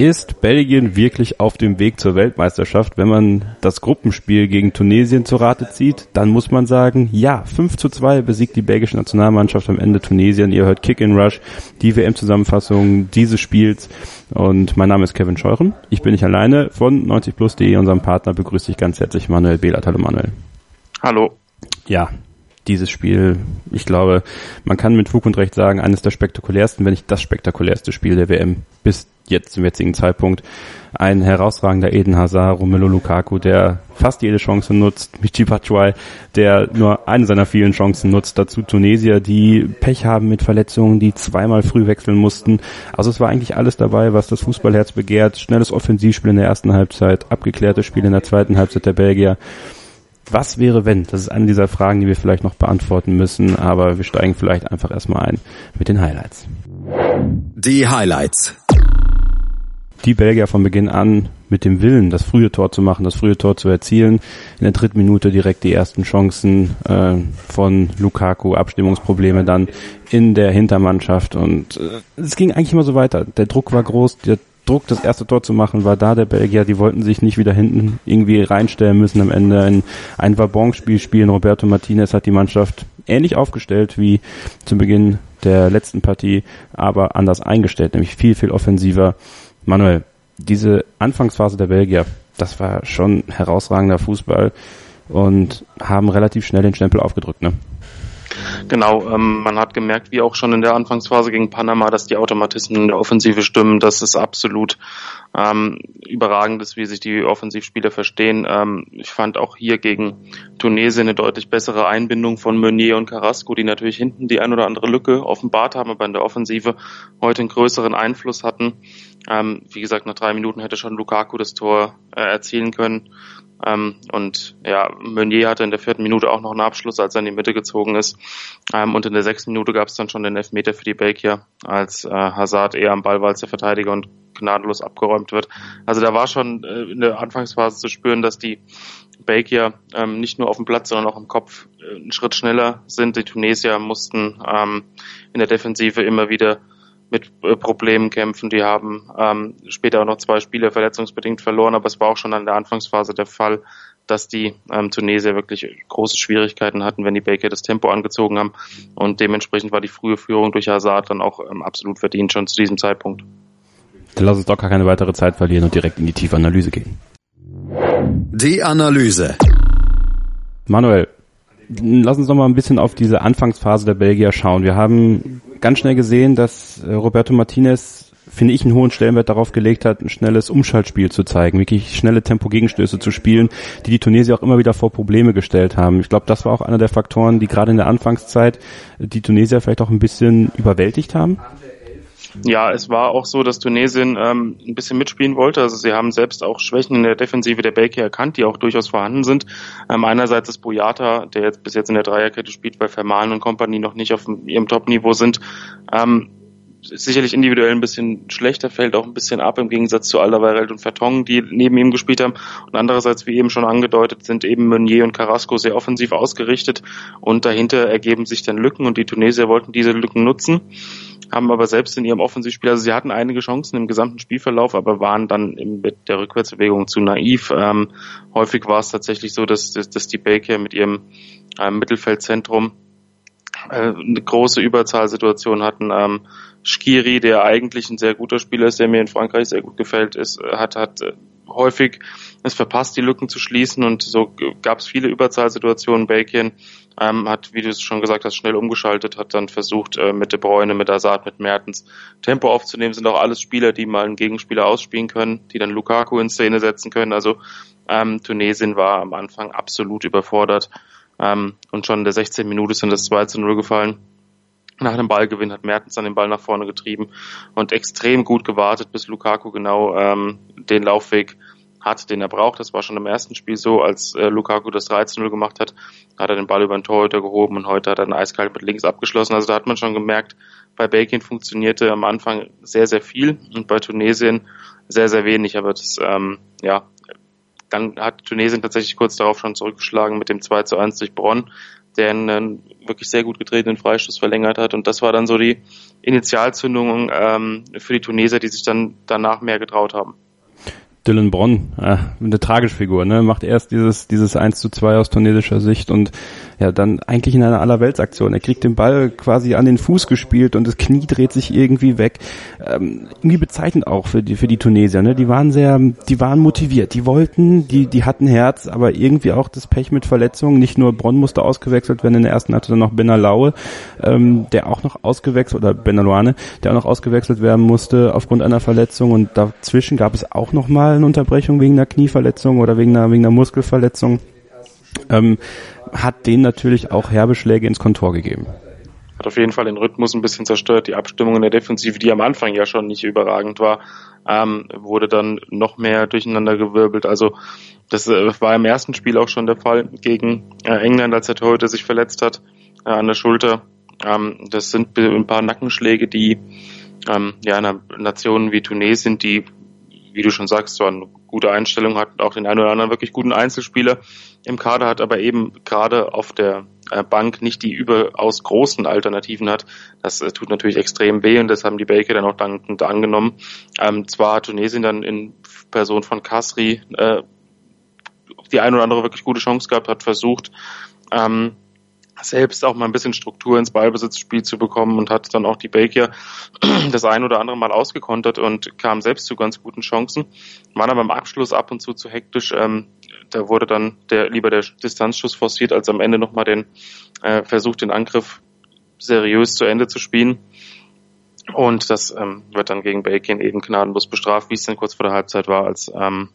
Ist Belgien wirklich auf dem Weg zur Weltmeisterschaft? Wenn man das Gruppenspiel gegen Tunesien zu Rate zieht, dann muss man sagen, ja, 5 zu 2 besiegt die belgische Nationalmannschaft am Ende Tunesien. Ihr hört Kick in Rush, die WM-Zusammenfassung dieses Spiels. Und mein Name ist Kevin Scheuren. Ich bin nicht alleine von 90plus.de, unserem Partner, begrüße ich ganz herzlich Manuel Behlert. Hallo Manuel. Hallo. Ja, dieses Spiel, ich glaube, man kann mit Fug und Recht sagen, eines der spektakulärsten, wenn nicht das spektakulärste Spiel der WM bis jetzt zum jetzigen Zeitpunkt. Ein herausragender Eden Hazard, Romelu Lukaku, der fast jede Chance nutzt, Michi Batshuayi, der nur eine seiner vielen Chancen nutzt, dazu Tunesier, die Pech haben mit Verletzungen, die zweimal früh wechseln mussten. Also es war eigentlich alles dabei, was das Fußballherz begehrt. Schnelles Offensivspiel in der ersten Halbzeit, abgeklärtes Spiel in der zweiten Halbzeit der Belgier. Was wäre, wenn? Das ist eine dieser Fragen, die wir vielleicht noch beantworten müssen, aber wir steigen vielleicht einfach erstmal ein mit den Highlights. Die Highlights. Die Belgier von Beginn an mit dem Willen, das frühe Tor zu machen, das frühe Tor zu erzielen. In der dritten Minute direkt die ersten Chancen äh, von Lukaku, Abstimmungsprobleme dann in der Hintermannschaft und äh, es ging eigentlich immer so weiter. Der Druck war groß, der Druck, das erste Tor zu machen, war da der Belgier. Die wollten sich nicht wieder hinten irgendwie reinstellen müssen am Ende. Ein, ein Wabonspiel spielen. Roberto Martinez hat die Mannschaft ähnlich aufgestellt wie zu Beginn der letzten Partie, aber anders eingestellt, nämlich viel, viel offensiver. Manuel, diese Anfangsphase der Belgier, das war schon herausragender Fußball und haben relativ schnell den Stempel aufgedrückt, ne? Genau, ähm, man hat gemerkt, wie auch schon in der Anfangsphase gegen Panama, dass die Automatismen in der Offensive stimmen. Das ist absolut ähm, überragend ist, wie sich die Offensivspieler verstehen. Ähm, ich fand auch hier gegen Tunesien eine deutlich bessere Einbindung von Meunier und Carrasco, die natürlich hinten die ein oder andere Lücke offenbart haben, aber in der Offensive heute einen größeren Einfluss hatten. Ähm, wie gesagt, nach drei Minuten hätte schon Lukaku das Tor äh, erzielen können. Ähm, und ja, Meunier hatte in der vierten Minute auch noch einen Abschluss, als er in die Mitte gezogen ist. Ähm, und in der sechsten Minute gab es dann schon den Elfmeter für die Belgier, als äh, Hazard eher am Ball war als der Verteidiger und gnadenlos abgeräumt wird. Also da war schon äh, in der Anfangsphase zu spüren, dass die Belgier ähm, nicht nur auf dem Platz, sondern auch im Kopf äh, einen Schritt schneller sind. Die Tunesier mussten ähm, in der Defensive immer wieder mit äh, Problemen kämpfen. Die haben ähm, später auch noch zwei Spiele verletzungsbedingt verloren, aber es war auch schon an der Anfangsphase der Fall, dass die ähm, Tunesier wirklich große Schwierigkeiten hatten, wenn die Baker das Tempo angezogen haben. Und dementsprechend war die frühe Führung durch Hazard dann auch ähm, absolut verdient schon zu diesem Zeitpunkt. Dann lass uns doch gar keine weitere Zeit verlieren und direkt in die tiefe Analyse gehen. Die Analyse. Manuel, lass uns doch mal ein bisschen auf diese Anfangsphase der Belgier schauen. Wir haben ganz schnell gesehen, dass äh, Roberto Martinez, finde ich, einen hohen Stellenwert darauf gelegt hat, ein schnelles Umschaltspiel zu zeigen, wirklich schnelle Tempo-Gegenstöße zu spielen, die die Tunesier auch immer wieder vor Probleme gestellt haben. Ich glaube, das war auch einer der Faktoren, die gerade in der Anfangszeit die Tunesier vielleicht auch ein bisschen überwältigt haben. Ja, es war auch so, dass Tunesien ähm, ein bisschen mitspielen wollte. Also sie haben selbst auch Schwächen in der Defensive der Belgier erkannt, die auch durchaus vorhanden sind. Ähm, einerseits ist Boyata, der jetzt bis jetzt in der Dreierkette spielt, weil Vermalen und Kompanie noch nicht auf ihrem Top-Niveau sind. Ähm, sicherlich individuell ein bisschen schlechter, fällt auch ein bisschen ab im Gegensatz zu Alderweireld und Vertongen, die neben ihm gespielt haben. Und andererseits, wie eben schon angedeutet, sind eben Meunier und Carrasco sehr offensiv ausgerichtet und dahinter ergeben sich dann Lücken und die Tunesier wollten diese Lücken nutzen haben aber selbst in ihrem Offensivspiel, also sie hatten einige Chancen im gesamten Spielverlauf, aber waren dann mit der Rückwärtsbewegung zu naiv. Ähm, häufig war es tatsächlich so, dass, dass, die Baker mit ihrem ähm, Mittelfeldzentrum eine große Überzahlsituation hatten. Ähm, Skiri, der eigentlich ein sehr guter Spieler ist, der mir in Frankreich sehr gut gefällt, ist, hat, hat äh, häufig es verpasst, die Lücken zu schließen und so gab es viele Überzahlsituationen. Belgien ähm, hat, wie du es schon gesagt hast, schnell umgeschaltet, hat dann versucht, äh, mit De Bruyne, mit Azad, mit Mertens Tempo aufzunehmen. Sind auch alles Spieler, die mal einen Gegenspieler ausspielen können, die dann Lukaku in Szene setzen können. Also ähm, Tunesien war am Anfang absolut überfordert. Ähm, und schon in der 16. Minute sind das 2 zu 0 gefallen. Nach dem Ballgewinn hat Mertens dann den Ball nach vorne getrieben und extrem gut gewartet, bis Lukaku genau ähm, den Laufweg hat, den er braucht. Das war schon im ersten Spiel so, als äh, Lukaku das 13-0 gemacht hat, hat er den Ball über den Torhüter gehoben und heute hat er dann eiskalt mit links abgeschlossen. Also da hat man schon gemerkt, bei Belgien funktionierte am Anfang sehr, sehr viel und bei Tunesien sehr, sehr wenig. Aber das, ähm, ja, dann hat Tunesien tatsächlich kurz darauf schon zurückgeschlagen mit dem 2 zu 1 durch Bronn, der einen wirklich sehr gut getretenen Freistoß verlängert hat. Und das war dann so die Initialzündung ähm, für die Tunesier, die sich dann danach mehr getraut haben. Dylan Bronn, äh, eine tragische Figur, ne? Macht erst dieses, dieses 1 zu 2 aus tunesischer Sicht und ja, dann eigentlich in einer Allerweltsaktion. Er kriegt den Ball quasi an den Fuß gespielt und das Knie dreht sich irgendwie weg. Ähm, irgendwie bezeichnend auch für die, für die Tunesier, ne? Die waren sehr, die waren motiviert, die wollten, die, die hatten Herz, aber irgendwie auch das Pech mit Verletzungen. Nicht nur Bronn musste ausgewechselt werden, in der ersten hatte dann noch Benalaue, ähm, der auch noch ausgewechselt, oder Benaluane, der auch noch ausgewechselt werden musste aufgrund einer Verletzung und dazwischen gab es auch noch eine Unterbrechung wegen einer Knieverletzung oder wegen einer, wegen einer Muskelverletzung. Ähm, hat denen natürlich auch herbe Schläge ins Kontor gegeben. Hat auf jeden Fall den Rhythmus ein bisschen zerstört. Die Abstimmung in der Defensive, die am Anfang ja schon nicht überragend war, ähm, wurde dann noch mehr durcheinander gewirbelt. Also das äh, war im ersten Spiel auch schon der Fall gegen äh, England, als der Torhüter sich verletzt hat äh, an der Schulter. Ähm, das sind ein paar Nackenschläge, die ähm, ja, einer Nation wie Tunesien, die wie du schon sagst, so eine gute Einstellung hat, auch den einen oder anderen wirklich guten Einzelspieler im Kader hat, aber eben gerade auf der äh, Bank nicht die überaus großen Alternativen hat. Das äh, tut natürlich extrem weh und das haben die Belgier dann auch dankend angenommen. Ähm, zwar hat Tunesien dann in Person von Kasri äh, die eine oder andere wirklich gute Chance gehabt, hat versucht, ähm, selbst auch mal ein bisschen Struktur ins Ballbesitzspiel zu bekommen und hat dann auch die Baker das ein oder andere Mal ausgekontert und kam selbst zu ganz guten Chancen. War aber im Abschluss ab und zu zu hektisch. Ähm, da wurde dann der lieber der Distanzschuss forciert, als am Ende nochmal den äh, Versuch, den Angriff seriös zu Ende zu spielen. Und das ähm, wird dann gegen Belgien eben gnadenlos bestraft, wie es dann kurz vor der Halbzeit war, als ähm,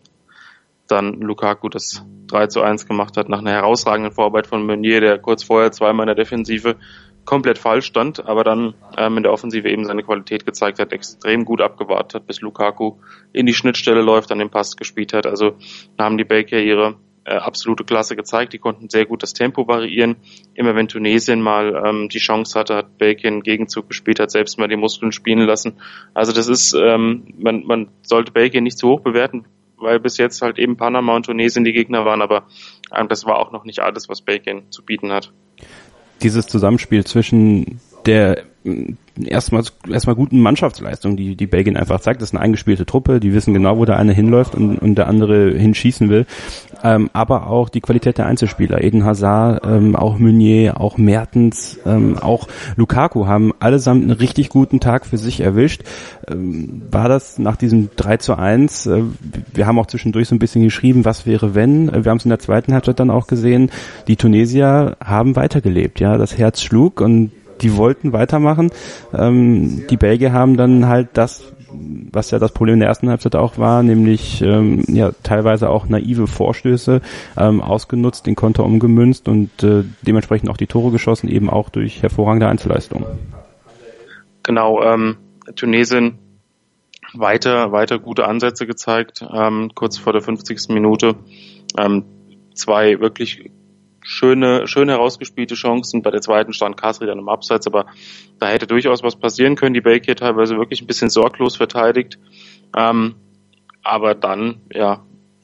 dann Lukaku das 3 zu 1 gemacht hat nach einer herausragenden Vorarbeit von Meunier, der kurz vorher zweimal in der Defensive komplett falsch stand, aber dann ähm, in der Offensive eben seine Qualität gezeigt hat, extrem gut abgewartet hat, bis Lukaku in die Schnittstelle läuft, an den Pass gespielt hat. Also haben die Belgier ihre äh, absolute Klasse gezeigt. Die konnten sehr gut das Tempo variieren. Immer wenn Tunesien mal ähm, die Chance hatte, hat Belgien Gegenzug gespielt, hat selbst mal die Muskeln spielen lassen. Also das ist, ähm, man, man sollte Belgien nicht zu hoch bewerten, weil bis jetzt halt eben Panama und Tunesien die Gegner waren, aber ähm, das war auch noch nicht alles, was Belgien zu bieten hat. Dieses Zusammenspiel zwischen der erstmal erstmal guten Mannschaftsleistung, die die Belgien einfach zeigt. Das ist eine eingespielte Truppe, die wissen genau, wo der eine hinläuft und, und der andere hinschießen will. Ähm, aber auch die Qualität der Einzelspieler, Eden Hazard, ähm, auch Meunier, auch Mertens, ähm, auch Lukaku haben allesamt einen richtig guten Tag für sich erwischt. Ähm, war das nach diesem 3 zu 1, äh, wir haben auch zwischendurch so ein bisschen geschrieben, was wäre wenn, wir haben es in der zweiten Halbzeit dann auch gesehen, die Tunesier haben weitergelebt, ja, das Herz schlug und die wollten weitermachen. Ähm, die Belgier haben dann halt das, was ja das Problem in der ersten Halbzeit auch war, nämlich ähm, ja teilweise auch naive Vorstöße ähm, ausgenutzt, den Konter umgemünzt und äh, dementsprechend auch die Tore geschossen, eben auch durch hervorragende Einzelleistungen. Genau, ähm, Tunesien weiter, weiter gute Ansätze gezeigt, ähm, kurz vor der 50. Minute. Ähm, zwei wirklich schöne, schön herausgespielte Chancen. Bei der zweiten stand Kasri dann im Abseits, aber da hätte durchaus was passieren können. Die Belgier teilweise wirklich ein bisschen sorglos verteidigt. Ähm, aber dann, ja,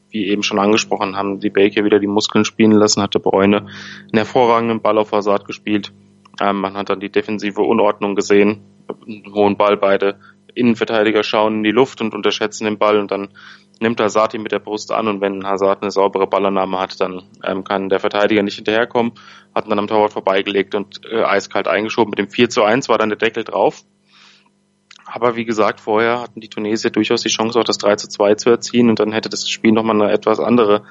wie eben schon angesprochen, haben die Belgier wieder die Muskeln spielen lassen, hatte Bräune einen hervorragenden Ball auf Hazard gespielt. Ähm, man hat dann die defensive Unordnung gesehen, einen hohen Ball, beide Innenverteidiger schauen in die Luft und unterschätzen den Ball und dann nimmt Hazard ihn mit der Brust an und wenn Hazard eine saubere Ballannahme hat, dann ähm, kann der Verteidiger nicht hinterherkommen, hat ihn dann am Torwart vorbeigelegt und äh, eiskalt eingeschoben. Mit dem 4 zu 1 war dann der Deckel drauf. Aber wie gesagt, vorher hatten die Tunesier durchaus die Chance, auch das 3 zu 2 zu erziehen und dann hätte das Spiel nochmal eine etwas andere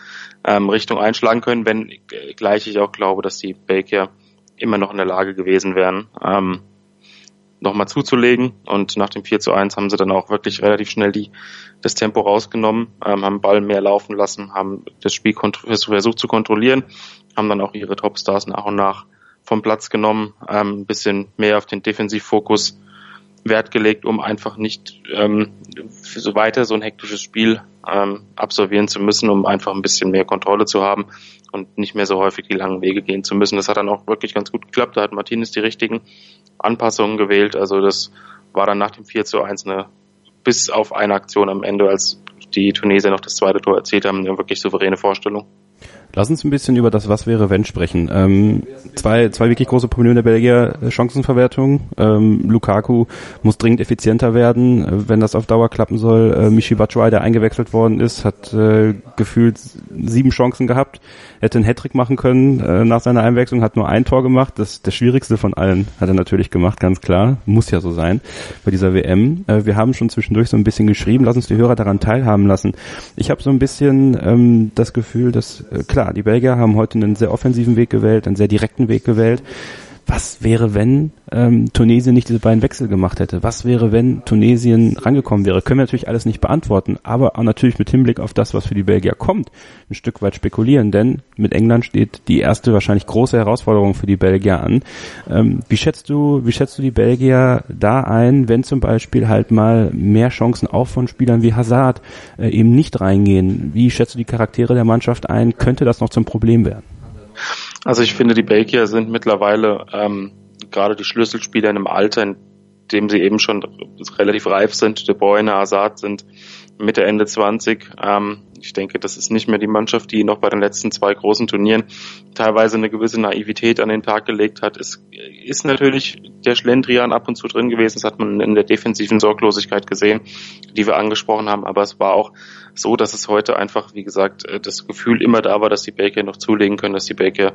ähm, Richtung einschlagen können, wenn äh, gleich ich auch glaube, dass die Belgier immer noch in der Lage gewesen wären, ähm, nochmal zuzulegen. Und nach dem 4 zu 1 haben sie dann auch wirklich relativ schnell die, das Tempo rausgenommen, ähm, haben Ball mehr laufen lassen, haben das Spiel versucht zu kontrollieren, haben dann auch ihre Topstars nach und nach vom Platz genommen, ähm, ein bisschen mehr auf den Defensivfokus Wert gelegt, um einfach nicht ähm, so weiter so ein hektisches Spiel ähm, absolvieren zu müssen, um einfach ein bisschen mehr Kontrolle zu haben und nicht mehr so häufig die langen Wege gehen zu müssen. Das hat dann auch wirklich ganz gut geklappt. Da hat Martinez die richtigen Anpassungen gewählt. Also das war dann nach dem 4 zu 1 eine bis auf eine Aktion am Ende, als die Tunesier noch das zweite Tor erzielt haben, eine wirklich souveräne Vorstellung. Lass uns ein bisschen über das Was wäre wenn sprechen. Ähm, zwei, zwei wirklich große Probleme der Belgier äh, Chancenverwertung. Ähm, Lukaku muss dringend effizienter werden, äh, wenn das auf Dauer klappen soll. Äh, Michi Batshuayi, der eingewechselt worden ist, hat äh, gefühlt sieben Chancen gehabt, hätte einen Hattrick machen können äh, nach seiner Einwechslung, hat nur ein Tor gemacht. Das das schwierigste von allen hat er natürlich gemacht, ganz klar. Muss ja so sein bei dieser WM. Äh, wir haben schon zwischendurch so ein bisschen geschrieben, lass uns die Hörer daran teilhaben lassen. Ich habe so ein bisschen ähm, das Gefühl, dass äh, klar, die Belgier haben heute einen sehr offensiven Weg gewählt, einen sehr direkten Weg gewählt. Was wäre, wenn ähm, Tunesien nicht diese beiden Wechsel gemacht hätte? Was wäre, wenn Tunesien rangekommen wäre? Können wir natürlich alles nicht beantworten, aber auch natürlich mit Hinblick auf das, was für die Belgier kommt, ein Stück weit spekulieren, denn mit England steht die erste wahrscheinlich große Herausforderung für die Belgier an. Ähm, wie schätzt du, wie schätzt du die Belgier da ein, wenn zum Beispiel halt mal mehr Chancen auch von Spielern wie Hazard äh, eben nicht reingehen? Wie schätzt du die Charaktere der Mannschaft ein? Könnte das noch zum Problem werden? Also ich finde, die Belgier sind mittlerweile ähm, gerade die Schlüsselspieler in einem Alter, in dem sie eben schon relativ reif sind. De Bruyne, Hazard sind Mitte, Ende 20. Ähm, ich denke, das ist nicht mehr die Mannschaft, die noch bei den letzten zwei großen Turnieren teilweise eine gewisse Naivität an den Tag gelegt hat. Es ist natürlich der Schlendrian ab und zu drin gewesen. Das hat man in der defensiven Sorglosigkeit gesehen, die wir angesprochen haben. Aber es war auch so, dass es heute einfach, wie gesagt, äh, das Gefühl immer da war, dass die Baker noch zulegen können, dass die Baker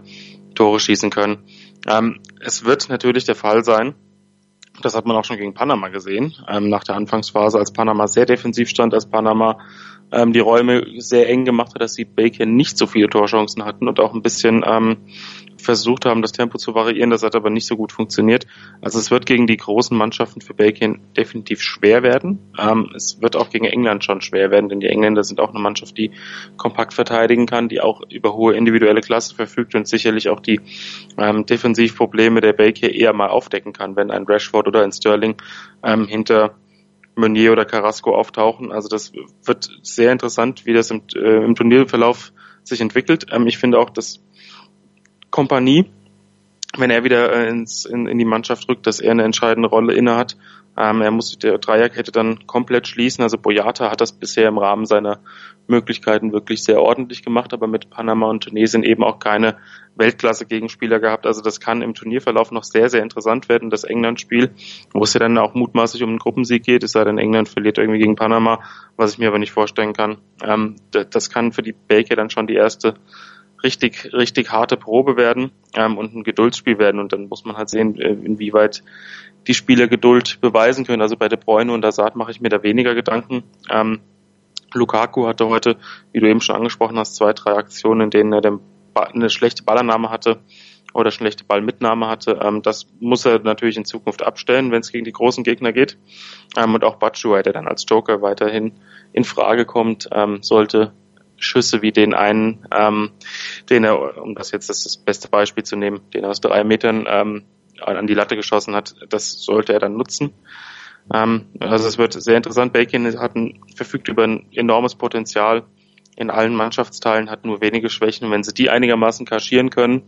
Tore schießen können. Ähm, es wird natürlich der Fall sein, das hat man auch schon gegen Panama gesehen, ähm, nach der Anfangsphase, als Panama sehr defensiv stand, als Panama ähm, die Räume sehr eng gemacht hat, dass die Baker nicht so viele Torchancen hatten und auch ein bisschen ähm, versucht haben, das Tempo zu variieren. Das hat aber nicht so gut funktioniert. Also es wird gegen die großen Mannschaften für Belgien definitiv schwer werden. Ähm, es wird auch gegen England schon schwer werden, denn die Engländer sind auch eine Mannschaft, die kompakt verteidigen kann, die auch über hohe individuelle Klasse verfügt und sicherlich auch die ähm, Defensivprobleme der Belgier eher mal aufdecken kann, wenn ein Rashford oder ein Sterling ähm, hinter Meunier oder Carrasco auftauchen. Also das wird sehr interessant, wie das im, äh, im Turnierverlauf sich entwickelt. Ähm, ich finde auch, dass Kompanie, wenn er wieder äh, ins, in, in die Mannschaft rückt, dass er eine entscheidende Rolle innehat. Ähm, er muss die Dreierkette dann komplett schließen. Also Boyata hat das bisher im Rahmen seiner Möglichkeiten wirklich sehr ordentlich gemacht, aber mit Panama und Tunesien eben auch keine Weltklasse-Gegenspieler gehabt. Also das kann im Turnierverlauf noch sehr, sehr interessant werden. Das England-Spiel, wo es ja dann auch mutmaßlich um einen Gruppensieg geht, es sei denn, England verliert irgendwie gegen Panama, was ich mir aber nicht vorstellen kann. Ähm, das kann für die Baker dann schon die erste richtig, richtig harte Probe werden ähm, und ein Geduldsspiel werden. Und dann muss man halt sehen, äh, inwieweit die Spieler Geduld beweisen können. Also bei De Bruyne und Assad mache ich mir da weniger Gedanken. Ähm, Lukaku hatte heute, wie du eben schon angesprochen hast, zwei, drei Aktionen, in denen er eine schlechte Ballannahme hatte oder schlechte Ballmitnahme hatte. Ähm, das muss er natürlich in Zukunft abstellen, wenn es gegen die großen Gegner geht. Ähm, und auch Batshuayi, der dann als Joker weiterhin in Frage kommt, ähm, sollte Schüsse wie den einen, ähm, den er, um das jetzt das, beste Beispiel zu nehmen, den er aus drei Metern ähm, an die Latte geschossen hat, das sollte er dann nutzen. Ähm, also es wird sehr interessant. Bacon hat ein, verfügt über ein enormes Potenzial in allen Mannschaftsteilen, hat nur wenige Schwächen. Wenn sie die einigermaßen kaschieren können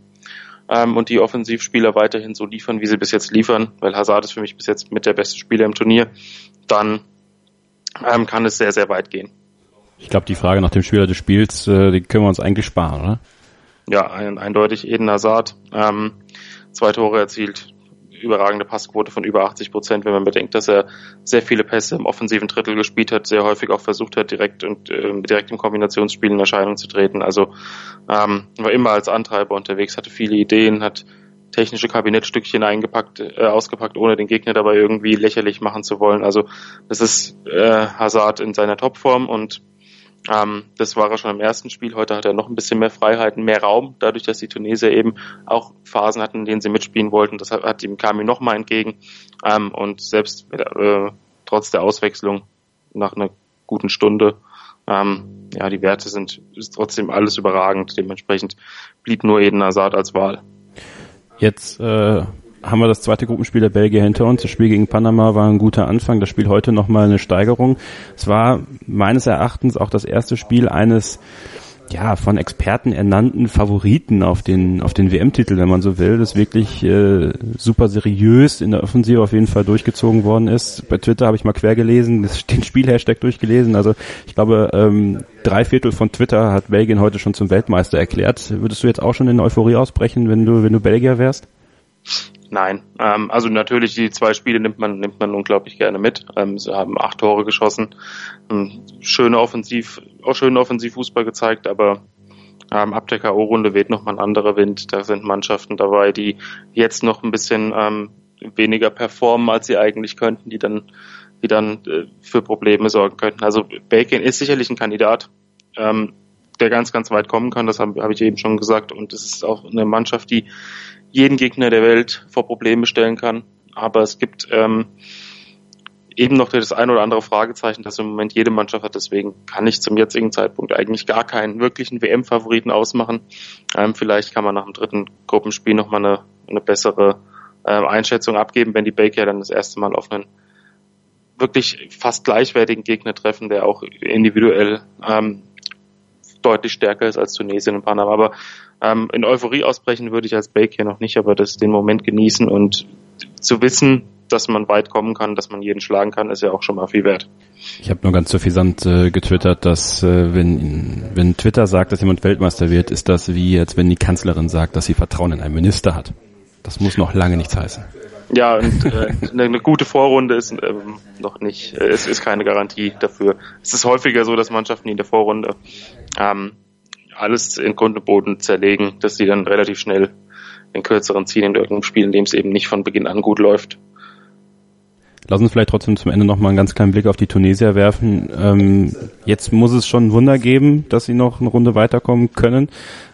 ähm, und die Offensivspieler weiterhin so liefern, wie sie bis jetzt liefern, weil Hazard ist für mich bis jetzt mit der beste Spieler im Turnier, dann ähm, kann es sehr, sehr weit gehen. Ich glaube, die Frage nach dem Spieler des Spiels, äh, die können wir uns eigentlich sparen, oder? Ja, ein, eindeutig Eden Hazard. Ähm, zwei Tore erzielt, überragende Passquote von über 80 Prozent, wenn man bedenkt, dass er sehr viele Pässe im offensiven Drittel gespielt hat, sehr häufig auch versucht hat, direkt und äh, direkt im Kombinationsspiel in Erscheinung zu treten. Also ähm, war immer als Antreiber unterwegs, hatte viele Ideen, hat technische Kabinettstückchen eingepackt, äh, ausgepackt, ohne den Gegner dabei irgendwie lächerlich machen zu wollen. Also das ist äh, Hazard in seiner Topform und ähm, das war er schon im ersten Spiel. Heute hat er noch ein bisschen mehr Freiheiten, mehr Raum, dadurch, dass die Tunesier eben auch Phasen hatten, in denen sie mitspielen wollten. Das hat, hat ihm kam ihm nochmal entgegen. Ähm, und selbst äh, trotz der Auswechslung nach einer guten Stunde, ähm, ja, die Werte sind ist trotzdem alles überragend. Dementsprechend blieb nur Eden Hazard als Wahl. Jetzt äh, haben wir das zweite Gruppenspiel der Belgier hinter uns. Das Spiel gegen Panama war ein guter Anfang. Das Spiel heute nochmal eine Steigerung. Es war meines Erachtens auch das erste Spiel eines ja, von Experten ernannten Favoriten auf den, auf den WM-Titel, wenn man so will, das wirklich äh, super seriös in der Offensive auf jeden Fall durchgezogen worden ist. Bei Twitter habe ich mal quer gelesen, den Spielhashtag durchgelesen. Also ich glaube, ähm, drei Viertel von Twitter hat Belgien heute schon zum Weltmeister erklärt. Würdest du jetzt auch schon in Euphorie ausbrechen, wenn du, wenn du Belgier wärst? Nein, ähm, also natürlich die zwei Spiele nimmt man nimmt man unglaublich gerne mit. Ähm, sie haben acht Tore geschossen, ähm, schöne Offensiv, auch schönen Offensivfußball gezeigt, aber ähm, ab der KO-Runde weht noch mal ein anderer Wind. Da sind Mannschaften dabei, die jetzt noch ein bisschen ähm, weniger performen, als sie eigentlich könnten, die dann die dann äh, für Probleme sorgen könnten. Also Belgien ist sicherlich ein Kandidat, ähm, der ganz ganz weit kommen kann. Das habe hab ich eben schon gesagt. Und es ist auch eine Mannschaft, die jeden Gegner der Welt vor Probleme stellen kann. Aber es gibt ähm, eben noch das ein oder andere Fragezeichen, das im Moment jede Mannschaft hat. Deswegen kann ich zum jetzigen Zeitpunkt eigentlich gar keinen wirklichen WM-Favoriten ausmachen. Ähm, vielleicht kann man nach dem dritten Gruppenspiel nochmal eine, eine bessere ähm, Einschätzung abgeben, wenn die Belgier dann das erste Mal auf einen wirklich fast gleichwertigen Gegner treffen, der auch individuell ähm, deutlich stärker ist als Tunesien und Panama. Aber ähm, in Euphorie ausbrechen würde ich als Belgier noch nicht, aber das den Moment genießen und zu wissen, dass man weit kommen kann, dass man jeden schlagen kann, ist ja auch schon mal viel wert. Ich habe nur ganz suffisant äh, getwittert, dass äh, wenn, wenn Twitter sagt, dass jemand Weltmeister wird, ist das wie als wenn die Kanzlerin sagt, dass sie Vertrauen in einen Minister hat. Das muss noch lange nichts heißen. Ja, und äh, eine gute Vorrunde ist ähm, noch nicht, äh, es ist keine Garantie dafür. Es ist häufiger so, dass Mannschaften, die in der Vorrunde ähm, alles in Grund und Boden zerlegen, dass sie dann relativ schnell den kürzeren ziehen in irgendeinem Spiel, in dem es eben nicht von Beginn an gut läuft. Lass uns vielleicht trotzdem zum Ende noch mal einen ganz kleinen Blick auf die Tunesier werfen. Ähm, jetzt muss es schon ein Wunder geben, dass sie noch eine Runde weiterkommen können,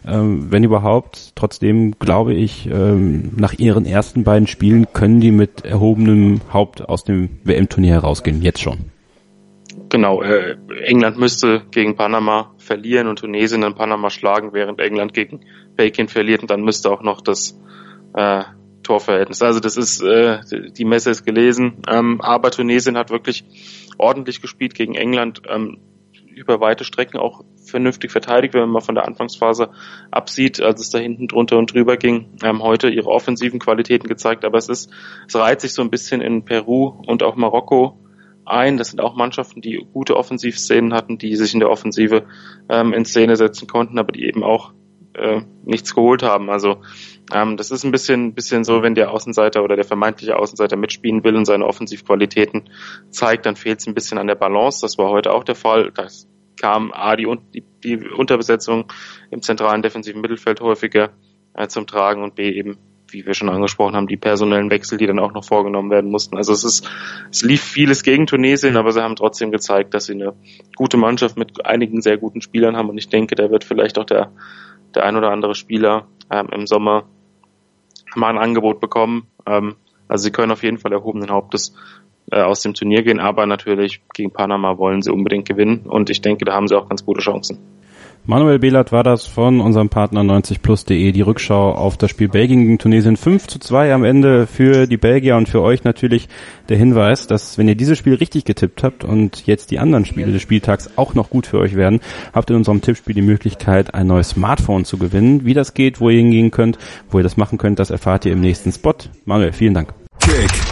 ähm, wenn überhaupt. Trotzdem glaube ich, ähm, nach ihren ersten beiden Spielen können die mit erhobenem Haupt aus dem WM-Turnier herausgehen, jetzt schon. Genau, äh, England müsste gegen Panama verlieren und Tunesien dann Panama schlagen, während England gegen Belgien verliert und dann müsste auch noch das äh, Torverhältnis. Also das ist, äh, die Messe ist gelesen, ähm, aber Tunesien hat wirklich ordentlich gespielt gegen England, ähm, über weite Strecken auch vernünftig verteidigt, wenn man mal von der Anfangsphase absieht, als es da hinten drunter und drüber ging, haben heute ihre offensiven Qualitäten gezeigt, aber es ist, es reiht sich so ein bisschen in Peru und auch Marokko ein. Das sind auch Mannschaften, die gute Offensivszenen hatten, die sich in der Offensive ähm, in Szene setzen konnten, aber die eben auch äh, nichts geholt haben. Also ähm, das ist ein bisschen, bisschen so, wenn der Außenseiter oder der vermeintliche Außenseiter mitspielen will und seine Offensivqualitäten zeigt, dann fehlt es ein bisschen an der Balance. Das war heute auch der Fall. Das kam A, die, die, die Unterbesetzung im zentralen defensiven Mittelfeld häufiger äh, zum Tragen und B eben wie wir schon angesprochen haben, die personellen Wechsel, die dann auch noch vorgenommen werden mussten. Also es ist, es lief vieles gegen Tunesien, aber sie haben trotzdem gezeigt, dass sie eine gute Mannschaft mit einigen sehr guten Spielern haben und ich denke, da wird vielleicht auch der, der ein oder andere Spieler ähm, im Sommer mal ein Angebot bekommen. Ähm, also sie können auf jeden Fall erhobenen Hauptes äh, aus dem Turnier gehen, aber natürlich gegen Panama wollen sie unbedingt gewinnen und ich denke, da haben sie auch ganz gute Chancen. Manuel Behlert war das von unserem Partner 90plus.de, die Rückschau auf das Spiel Belgien gegen Tunesien 5 zu 2 am Ende für die Belgier und für euch natürlich der Hinweis, dass wenn ihr dieses Spiel richtig getippt habt und jetzt die anderen Spiele des Spieltags auch noch gut für euch werden, habt ihr in unserem Tippspiel die Möglichkeit, ein neues Smartphone zu gewinnen. Wie das geht, wo ihr hingehen könnt, wo ihr das machen könnt, das erfahrt ihr im nächsten Spot. Manuel, vielen Dank. Kick